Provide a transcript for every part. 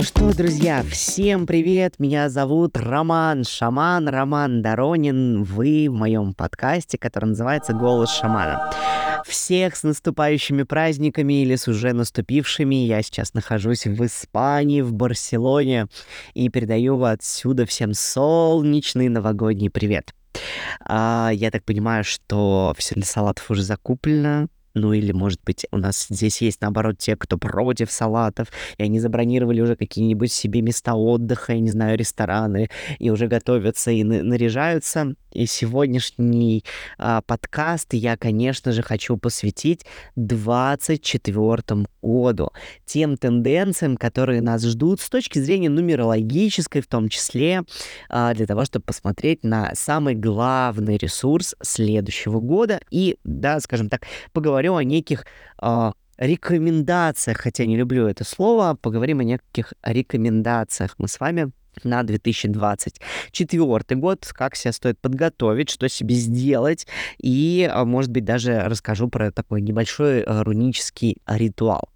Ну что, друзья, всем привет! Меня зовут Роман Шаман, Роман Доронин. Вы в моем подкасте, который называется «Голос шамана». Всех с наступающими праздниками или с уже наступившими. Я сейчас нахожусь в Испании, в Барселоне, и передаю отсюда всем солнечный новогодний привет. А, я так понимаю, что все для салатов уже закуплено, ну или, может быть, у нас здесь есть, наоборот, те, кто против салатов, и они забронировали уже какие-нибудь себе места отдыха, я не знаю, рестораны, и уже готовятся и наряжаются. И сегодняшний а, подкаст я, конечно же, хочу посвятить 24 году, тем тенденциям, которые нас ждут с точки зрения нумерологической, в том числе, а, для того, чтобы посмотреть на самый главный ресурс следующего года и, да, скажем так, поговорю о неких а, рекомендациях, хотя не люблю это слово, поговорим о неких рекомендациях. Мы с вами на 2024 год, как себя стоит подготовить, что себе сделать, и, а, может быть, даже расскажу про такой небольшой а, рунический ритуал.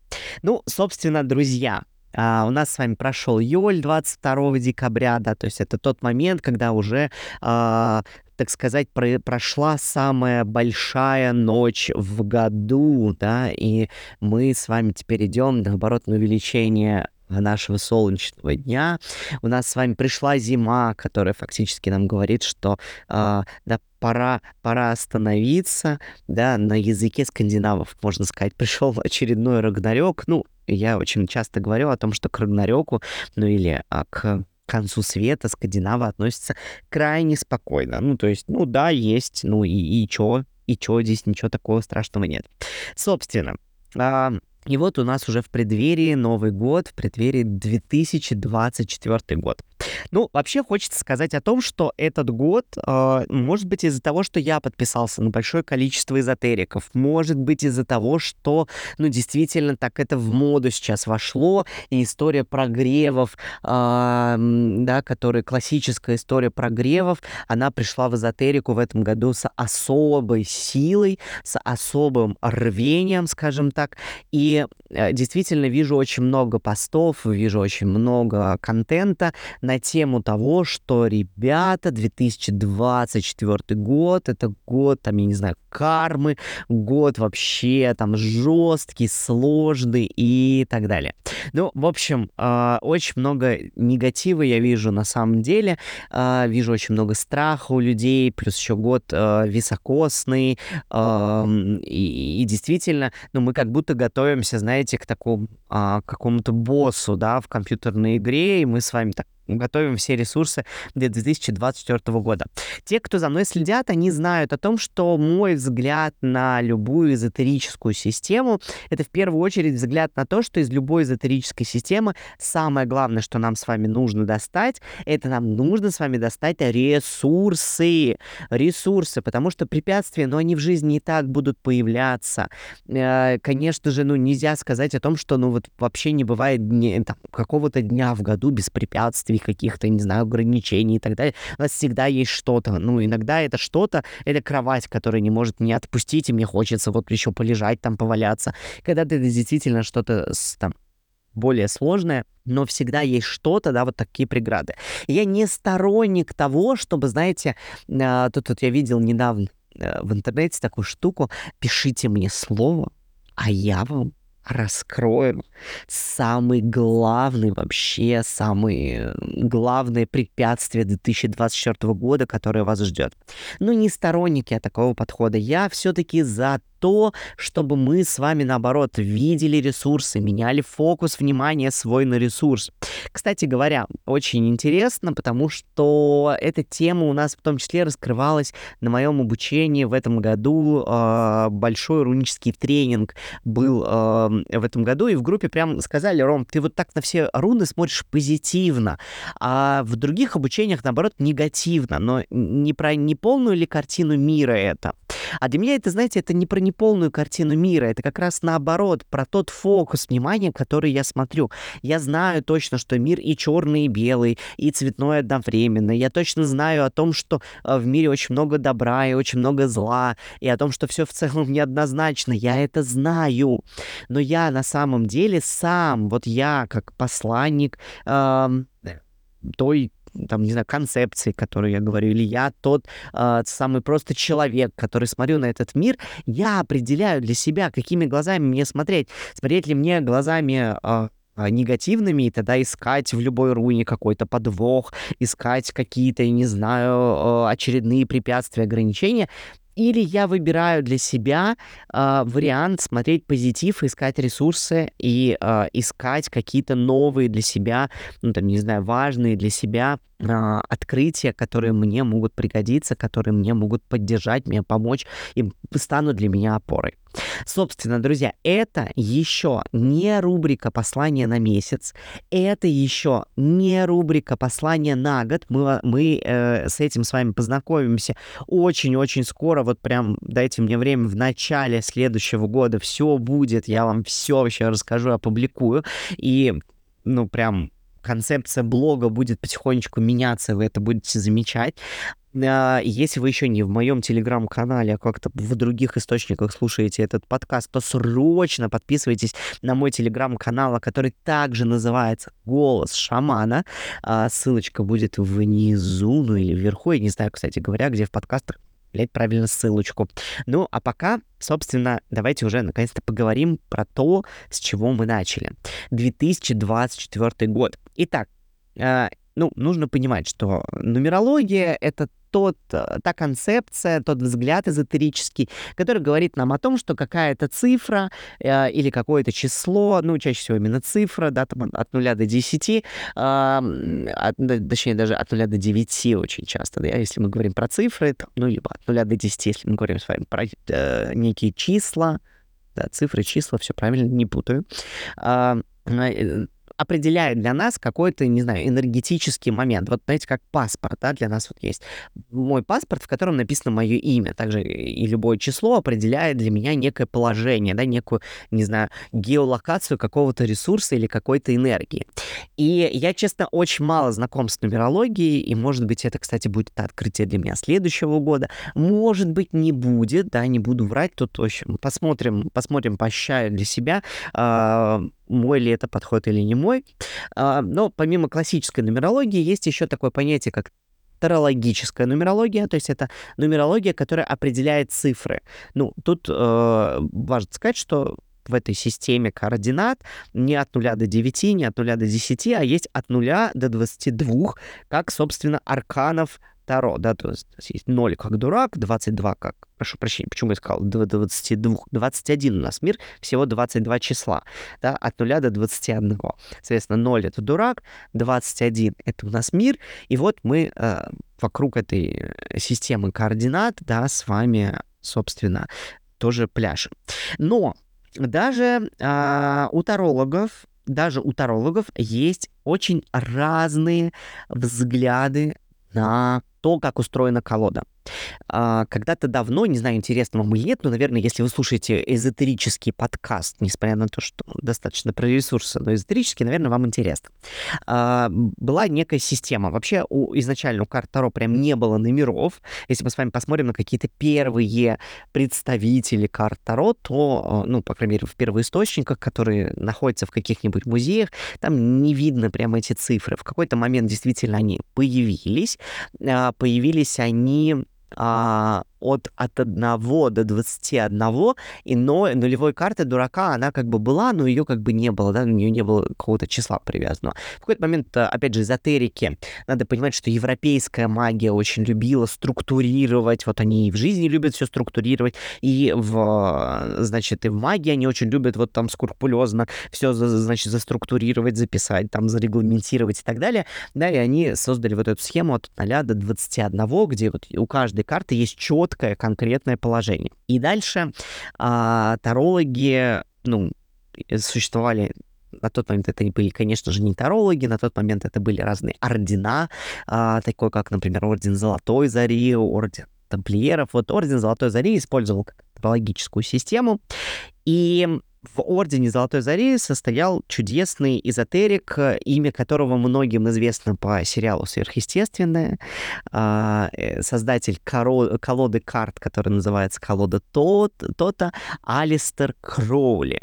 Ну, собственно, друзья, Uh, у нас с вами прошел июль 22 декабря, да, то есть это тот момент, когда уже, uh, так сказать, про прошла самая большая ночь в году, да, и мы с вами теперь идем, наоборот, на увеличение нашего солнечного дня. У нас с вами пришла зима, которая фактически нам говорит, что э, да, пора, пора остановиться, да, на языке скандинавов, можно сказать, пришел очередной Рагнарёк. Ну, я очень часто говорю о том, что к Рагнарёку, ну или а, к концу света скандинавы относятся крайне спокойно. Ну, то есть, ну да, есть, ну и, и чё, и чё, здесь ничего такого страшного нет. Собственно, а, и вот у нас уже в преддверии Новый год, в преддверии 2024 год. Ну, вообще хочется сказать о том, что этот год, э, может быть, из-за того, что я подписался на большое количество эзотериков, может быть, из-за того, что, ну, действительно, так это в моду сейчас вошло, и история прогревов, э, да, которая классическая история прогревов, она пришла в эзотерику в этом году с особой силой, с особым рвением, скажем так, и э, действительно вижу очень много постов, вижу очень много контента на тему того, что, ребята, 2024 год, это год, там, я не знаю, кармы, год вообще там жесткий, сложный и так далее. Ну, в общем, э, очень много негатива я вижу на самом деле, э, вижу очень много страха у людей, плюс еще год э, високосный, э, и, и действительно, ну, мы как будто готовимся, знаете, к такому э, какому-то боссу, да, в компьютерной игре, и мы с вами так готовим все ресурсы для 2024 года. Те, кто за мной следят, они знают о том, что мой взгляд на любую эзотерическую систему — это в первую очередь взгляд на то, что из любой эзотерической системы самое главное, что нам с вами нужно достать, это нам нужно с вами достать ресурсы. Ресурсы, потому что препятствия, но ну, они в жизни и так будут появляться. Э, конечно же, ну, нельзя сказать о том, что, ну, вот вообще не бывает дня, какого-то дня в году без препятствий, препятствий, каких-то, не знаю, ограничений и так далее. У нас всегда есть что-то. Ну, иногда это что-то, это кровать, которая не может не отпустить, и мне хочется вот еще полежать там, поваляться. Когда это действительно что-то там более сложное, но всегда есть что-то, да, вот такие преграды. Я не сторонник того, чтобы, знаете, э, тут, тут я видел недавно э, в интернете такую штуку, пишите мне слово, а я вам раскроем самый главный вообще, самый главное препятствие 2024 года, которое вас ждет. Но не сторонники такого подхода. Я все-таки за то, чтобы мы с вами, наоборот, видели ресурсы, меняли фокус внимания свой на ресурс. Кстати говоря, очень интересно, потому что эта тема у нас в том числе раскрывалась на моем обучении в этом году. Э, большой рунический тренинг был э, в этом году, и в группе прям сказали, Ром, ты вот так на все руны смотришь позитивно, а в других обучениях, наоборот, негативно. Но не про неполную ли картину мира это? А для меня это, знаете, это не про не полную картину мира, это как раз наоборот, про тот фокус внимания, который я смотрю. Я знаю точно, что мир и черный, и белый, и цветной одновременно. Я точно знаю о том, что э, в мире очень много добра и очень много зла, и о том, что все в целом неоднозначно. Я это знаю. Но я на самом деле сам, вот я как посланник э, той там, не знаю, концепции, которую я говорю, или я тот э, самый просто человек, который смотрю на этот мир, я определяю для себя, какими глазами мне смотреть. Смотреть ли мне глазами э, негативными, и тогда искать в любой руне какой-то подвох, искать какие-то, я не знаю, очередные препятствия, ограничения, или я выбираю для себя э, вариант смотреть позитив, искать ресурсы и э, искать какие-то новые для себя, ну там, не знаю, важные для себя открытия, которые мне могут пригодиться, которые мне могут поддержать, мне помочь и станут для меня опорой. Собственно, друзья, это еще не рубрика «Послание на месяц», это еще не рубрика «Послание на год». Мы, мы э, с этим с вами познакомимся очень-очень скоро, вот прям дайте мне время, в начале следующего года все будет, я вам все вообще расскажу, опубликую, и ну прям концепция блога будет потихонечку меняться, вы это будете замечать. А, если вы еще не в моем телеграм-канале, а как-то в других источниках слушаете этот подкаст, то срочно подписывайтесь на мой телеграм-канал, который также называется «Голос шамана». А, ссылочка будет внизу, ну или вверху, я не знаю, кстати говоря, где в подкастах блять, правильно ссылочку. Ну, а пока, собственно, давайте уже наконец-то поговорим про то, с чего мы начали. 2024 год. Итак, э, ну, нужно понимать, что нумерология — это тот, э, та концепция, тот взгляд эзотерический, который говорит нам о том, что какая-то цифра э, или какое-то число, ну, чаще всего именно цифра, да, там от 0 до 10, э, от, точнее, даже от 0 до 9 очень часто, да, если мы говорим про цифры, там, ну, либо от 0 до 10, если мы говорим с вами про э, некие числа, да, цифры, числа, все правильно, не путаю, э, определяет для нас какой-то, не знаю, энергетический момент. Вот, знаете, как паспорт, да, для нас вот есть мой паспорт, в котором написано мое имя. Также и любое число определяет для меня некое положение, да, некую, не знаю, геолокацию какого-то ресурса или какой-то энергии. И я, честно, очень мало знаком с нумерологией, и, может быть, это, кстати, будет открытие для меня следующего года. Может быть, не будет, да, не буду врать, тут, в общем, посмотрим, посмотрим, поощряю для себя, э, мой ли это подход или не мой. А, но помимо классической нумерологии есть еще такое понятие, как тарологическая нумерология, то есть это нумерология, которая определяет цифры. Ну, тут э, важно сказать, что в этой системе координат не от 0 до 9, не от 0 до 10, а есть от 0 до 22, как, собственно, арканов Таро, да, то есть есть 0 как дурак, 22 как, прошу прощения, почему я сказал 22, 21 у нас мир, всего 22 числа, да, от 0 до 21. Соответственно, 0 это дурак, 21 это у нас мир, и вот мы э, вокруг этой системы координат, да, с вами, собственно, тоже пляшем. Но даже э, у тарологов даже у тарологов есть очень разные взгляды на то, как устроена колода. А, когда-то давно, не знаю, интересно вам или нет, но, наверное, если вы слушаете эзотерический подкаст, несмотря на то, что достаточно про ресурсы, но эзотерический, наверное, вам интересно. А, была некая система. Вообще, у, изначально у карт Таро прям не было номеров. Если мы с вами посмотрим на какие-то первые представители карт Таро, то, а, ну, по крайней мере, в первоисточниках, которые находятся в каких-нибудь музеях, там не видно прямо эти цифры. В какой-то момент действительно они появились. Появились они а, от, от 1 до 21, и но, нулевой карты дурака, она как бы была, но ее как бы не было, да, у нее не было какого-то числа привязанного. В какой-то момент, э, опять же, эзотерики, надо понимать, что европейская магия очень любила структурировать, вот они и в жизни любят все структурировать, и в, значит, и в магии они очень любят вот там скрупулезно все, значит, заструктурировать, записать, там, зарегламентировать и так далее, да, и они создали вот эту схему от 0 до 21, где вот у каждой карты есть четко четкое, конкретное положение. И дальше а, тарологи, ну, существовали на тот момент это были, конечно же, не тарологи, на тот момент это были разные ордена, а, такой как, например, Орден Золотой Зари, Орден Тамплиеров. Вот Орден Золотой Зари использовал астрологическую систему. И в Ордене Золотой Зари состоял чудесный эзотерик, имя которого многим известно по сериалу «Сверхъестественное», а, э, создатель колоды карт, которая называется «Колода Тота», Алистер Кроули.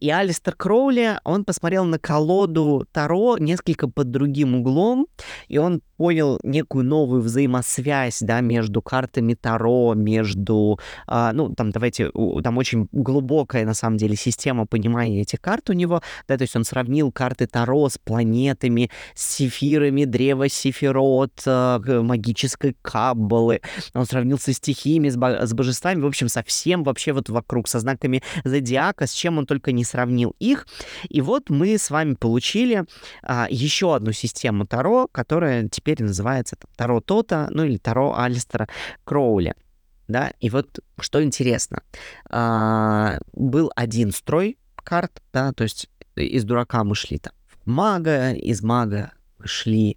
И Алистер Кроули, он посмотрел на колоду Таро несколько под другим углом, и он понял некую новую взаимосвязь, да, между картами Таро, между, а, ну, там, давайте, там очень глубокая, на самом деле, система понимания этих карт у него, да, то есть он сравнил карты Таро с планетами, с сефирами, древа Сефирот, а, магической каббалы, он сравнил со стихиями, с, с божествами, в общем, со всем вообще вот вокруг, со знаками зодиака, с чем только не сравнил их. И вот мы с вами получили а, еще одну систему Таро, которая теперь называется там, Таро Тота, ну или Таро Алистера Кроули. Да, и вот что интересно, а, был один строй карт, да, то есть из дурака мы шли там мага, из мага мы шли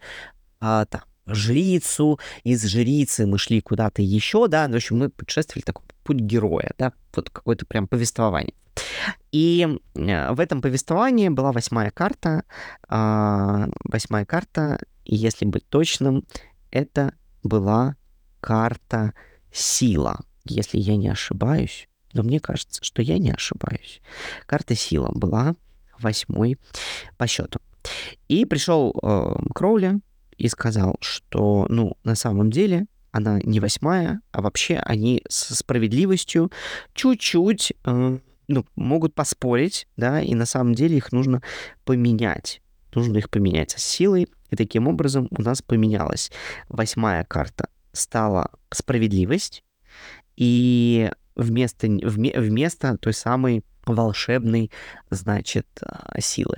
а, там жрицу, из жрицы мы шли куда-то еще, да, в общем, мы путешествовали такой путь героя, да, вот какое-то прям повествование. И э, в этом повествовании была восьмая карта. А, восьмая карта, если быть точным, это была карта сила, если я не ошибаюсь. Но мне кажется, что я не ошибаюсь. Карта сила была восьмой по счету. И пришел э, Кроули и сказал, что, ну, на самом деле она не восьмая, а вообще они с справедливостью чуть-чуть э, ну, могут поспорить, да, и на самом деле их нужно поменять. Нужно их поменять с силой, и таким образом у нас поменялась восьмая карта. Стала справедливость, и вместо, вместо той самой волшебной, значит, а, силы.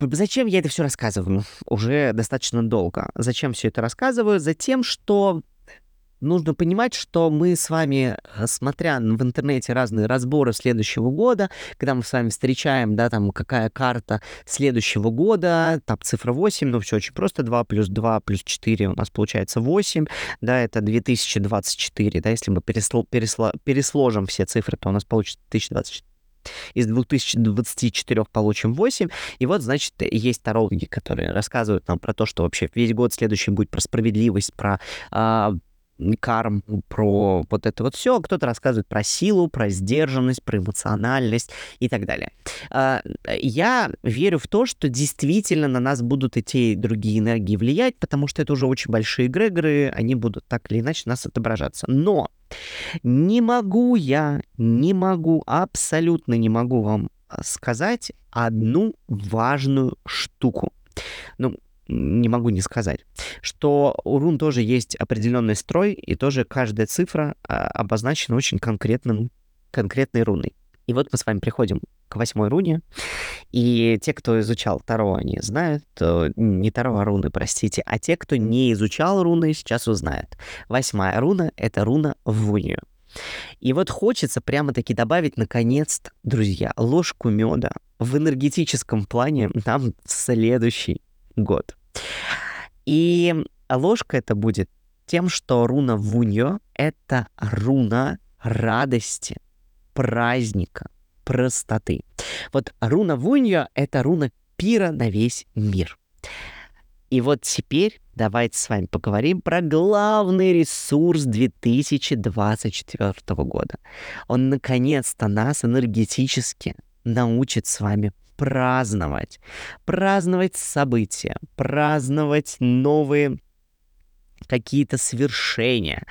Зачем я это все рассказываю? Уже достаточно долго. Зачем все это рассказываю? Затем, что нужно понимать, что мы с вами, э, смотря в интернете разные разборы следующего года, когда мы с вами встречаем, да, там, какая карта следующего года, там, цифра 8, ну, все очень просто, 2 плюс 2 плюс 4 у нас получается 8, да, это 2024, да, если мы пересло, пересло, пересложим все цифры, то у нас получится 2024 из 2024 получим 8. И вот, значит, есть тарологи, которые рассказывают нам про то, что вообще весь год следующий будет про справедливость, про а, карм, про вот это вот все. Кто-то рассказывает про силу, про сдержанность, про эмоциональность и так далее. А, я верю в то, что действительно на нас будут и те, и другие энергии влиять, потому что это уже очень большие эгрегоры, они будут так или иначе нас отображаться. Но не могу я, не могу, абсолютно не могу вам а, сказать одну важную штуку. Ну, не могу не сказать, что у рун тоже есть определенный строй, и тоже каждая цифра а, обозначена очень конкретным, конкретной руной. И вот мы с вами приходим к восьмой руне, и те, кто изучал Таро, они знают, не Таро, а руны, простите, а те, кто не изучал руны, сейчас узнают. Восьмая руна — это руна в унию. И вот хочется прямо-таки добавить, наконец-то, друзья, ложку меда в энергетическом плане нам в следующий год. И ложка это будет тем, что руна Вуньо — это руна радости, праздника, простоты. Вот руна Вуньо — это руна пира на весь мир. И вот теперь давайте с вами поговорим про главный ресурс 2024 года. Он наконец-то нас энергетически научит с вами праздновать. Праздновать события, праздновать новые какие-то свершения,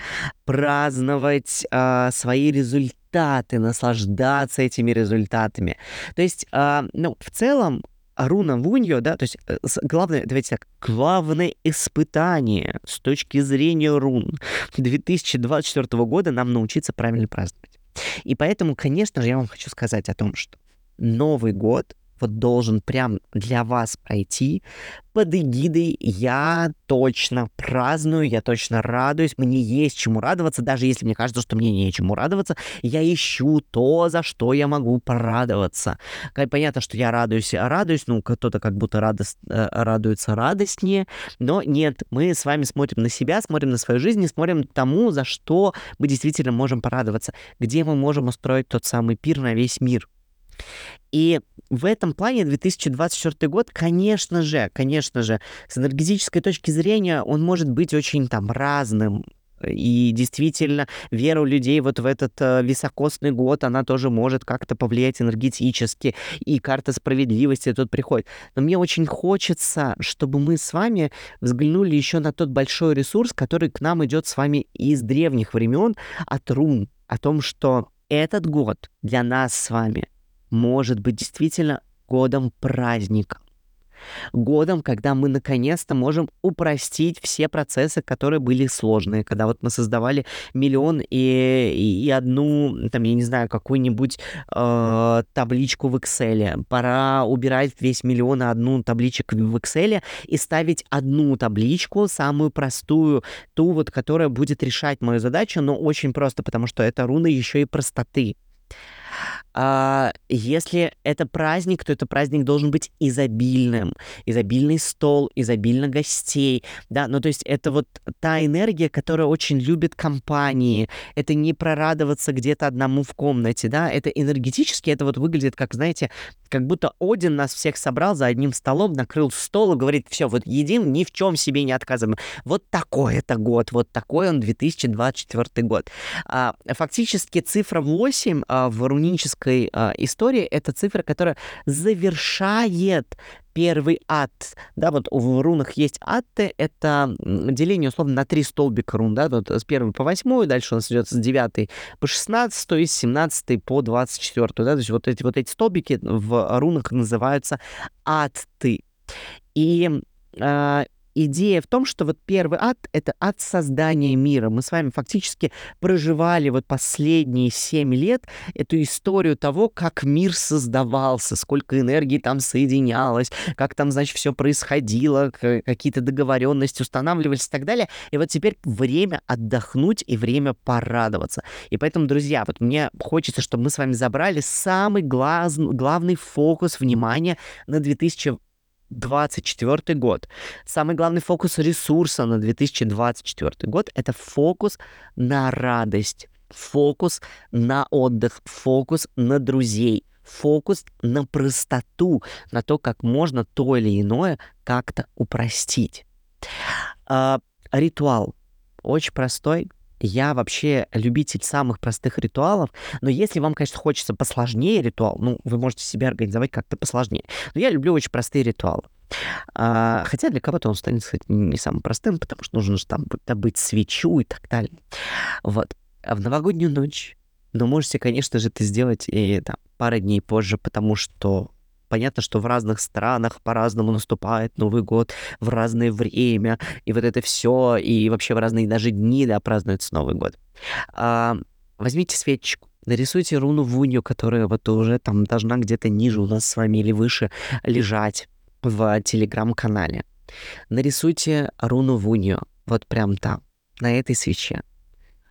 праздновать э, свои результаты, наслаждаться этими результатами. То есть, э, ну, в целом, руна Вуньо, да, то есть э, главное, давайте так, главное испытание с точки зрения рун 2024 года нам научиться правильно праздновать. И поэтому, конечно же, я вам хочу сказать о том, что Новый год вот должен прям для вас пройти под эгидой «Я точно праздную, я точно радуюсь, мне есть чему радоваться, даже если мне кажется, что мне нечему радоваться, я ищу то, за что я могу порадоваться». Понятно, что я радуюсь, радуюсь, ну, кто-то как будто радост, э, радуется радостнее, но нет, мы с вами смотрим на себя, смотрим на свою жизнь и смотрим тому, за что мы действительно можем порадоваться, где мы можем устроить тот самый пир на весь мир. И в этом плане 2024 год, конечно же, конечно же, с энергетической точки зрения он может быть очень там разным. И действительно, вера у людей вот в этот э, високосный год, она тоже может как-то повлиять энергетически, и карта справедливости тут приходит. Но мне очень хочется, чтобы мы с вами взглянули еще на тот большой ресурс, который к нам идет с вами из древних времен, от рун, о том, что этот год для нас с вами может быть действительно годом праздника. Годом, когда мы наконец-то можем упростить все процессы, которые были сложные. Когда вот мы создавали миллион и, и одну, там, я не знаю, какую-нибудь э, табличку в Excel. Пора убирать весь миллион и одну табличек в Excel и ставить одну табличку, самую простую, ту вот, которая будет решать мою задачу, но очень просто, потому что это руна еще и простоты. А, если это праздник, то это праздник должен быть изобильным. Изобильный стол, изобильно гостей, да, ну то есть это вот та энергия, которая очень любит компании. Это не прорадоваться где-то одному в комнате, да, это энергетически, это вот выглядит как, знаете, как будто Один нас всех собрал за одним столом, накрыл стол и говорит, все, вот едим, ни в чем себе не отказываем. Вот такой это год, вот такой он 2024 год. А, фактически цифра 8 а, в рунической а, истории это цифра, которая завершает первый ад. Да, вот в рунах есть атты, это деление, условно, на три столбика рун, да, вот с первой по восьмую, дальше у нас идет с девятой по шестнадцатую и с семнадцатой по двадцать четвертую, да, то есть вот эти вот эти столбики в рунах называются атты. И э, идея в том, что вот первый ад — это ад создания мира. Мы с вами фактически проживали вот последние семь лет эту историю того, как мир создавался, сколько энергии там соединялось, как там, значит, все происходило, какие-то договоренности устанавливались и так далее. И вот теперь время отдохнуть и время порадоваться. И поэтому, друзья, вот мне хочется, чтобы мы с вами забрали самый глаз... главный фокус внимания на 2000 2024 год. Самый главный фокус ресурса на 2024 год — это фокус на радость, фокус на отдых, фокус на друзей, фокус на простоту, на то, как можно то или иное как-то упростить. А, ритуал очень простой, я вообще любитель самых простых ритуалов, но если вам, конечно, хочется посложнее ритуал, ну, вы можете себе организовать как-то посложнее. Но я люблю очень простые ритуалы. А, хотя для кого-то он станет, кстати, не самым простым, потому что нужно же там добыть свечу и так далее. Вот. А в новогоднюю ночь, ну, можете, конечно же, это сделать и там пару дней позже, потому что Понятно, что в разных странах по-разному наступает Новый год, в разное время, и вот это все, и вообще в разные даже дни, да, празднуется Новый год. А, возьмите свечку, нарисуйте руну вунью, которая вот уже там должна где-то ниже у нас с вами или выше лежать в телеграм-канале. Нарисуйте руну вунью, вот прям там, на этой свече.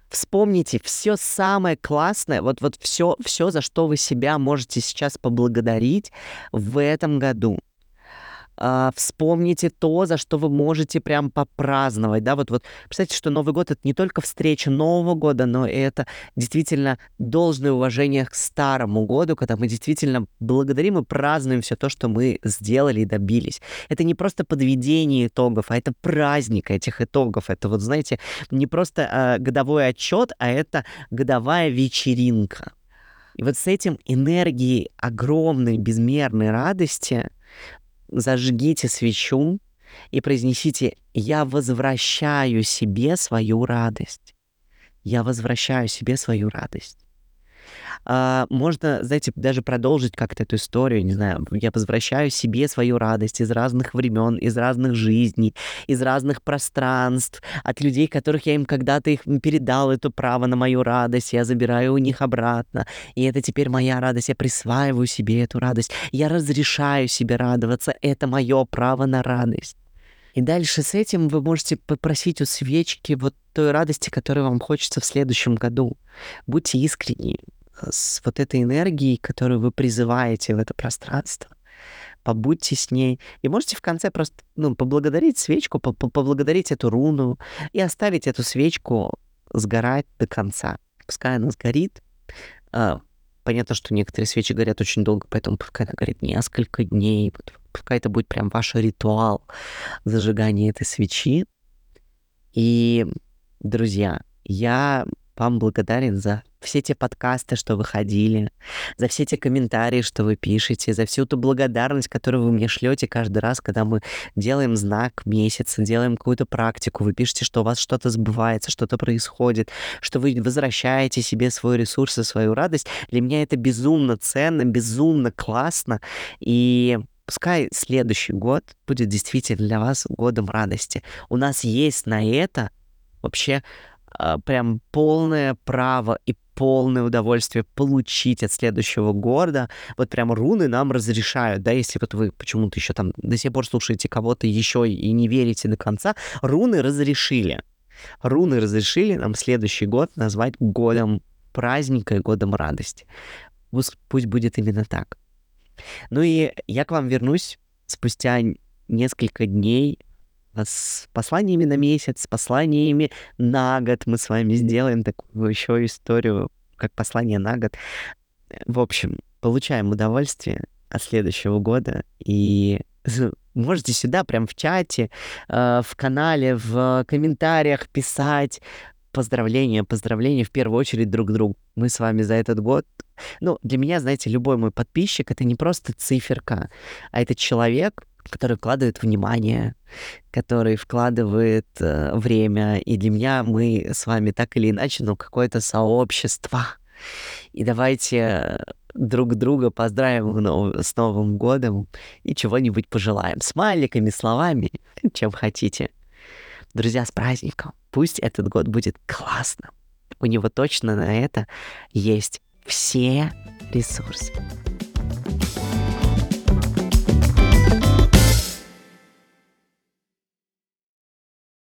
Вспомните все самое классное, вот, вот все, все, за что вы себя можете сейчас поблагодарить в этом году э, вспомните то, за что вы можете прям попраздновать, да, вот, вот, представьте, что Новый год — это не только встреча Нового года, но это действительно должное уважение к старому году, когда мы действительно благодарим и празднуем все то, что мы сделали и добились. Это не просто подведение итогов, а это праздник этих итогов. Это вот, знаете, не просто э, годовой отчет, а это годовая вечеринка. И вот с этим энергией огромной, безмерной радости зажгите свечу и произнесите «Я возвращаю себе свою радость». Я возвращаю себе свою радость. А, можно, знаете, даже продолжить как-то эту историю, не знаю, я возвращаю себе свою радость из разных времен, из разных жизней, из разных пространств, от людей, которых я им когда-то их передал, это право на мою радость, я забираю у них обратно, и это теперь моя радость, я присваиваю себе эту радость, я разрешаю себе радоваться, это мое право на радость. И дальше с этим вы можете попросить у свечки вот той радости, которой вам хочется в следующем году. Будьте искренни с вот этой энергией, которую вы призываете в это пространство. Побудьте с ней. И можете в конце просто ну, поблагодарить свечку, поблагодарить эту руну и оставить эту свечку сгорать до конца. Пускай она сгорит. А, понятно, что некоторые свечи горят очень долго, поэтому пускай она горит несколько дней. Пускай это будет прям ваш ритуал зажигания этой свечи. И, друзья, я вам благодарен за все те подкасты, что выходили, за все те комментарии, что вы пишете, за всю ту благодарность, которую вы мне шлете каждый раз, когда мы делаем знак месяца, делаем какую-то практику, вы пишете, что у вас что-то сбывается, что-то происходит, что вы возвращаете себе свой ресурс и свою радость. Для меня это безумно ценно, безумно классно. И пускай следующий год будет действительно для вас годом радости. У нас есть на это вообще э, прям полное право и полное удовольствие получить от следующего года. Вот прям руны нам разрешают, да, если вот вы почему-то еще там до сих пор слушаете кого-то еще и не верите до конца, руны разрешили. Руны разрешили нам следующий год назвать годом праздника и годом радости. Пусть, пусть будет именно так. Ну и я к вам вернусь спустя несколько дней с посланиями на месяц, с посланиями на год. Мы с вами сделаем такую еще историю, как послание на год. В общем, получаем удовольствие от следующего года и можете сюда прям в чате, э, в канале, в комментариях писать поздравления, поздравления в первую очередь друг другу. Мы с вами за этот год ну, для меня, знаете, любой мой подписчик — это не просто циферка, а это человек, который вкладывает внимание, который вкладывает э, время. И для меня мы с вами так или иначе, ну, какое-то сообщество. И давайте друг друга поздравим с Новым годом и чего-нибудь пожелаем. Смайликами, словами, чем хотите. Друзья, с праздником. Пусть этот год будет классным. У него точно на это есть все ресурсы.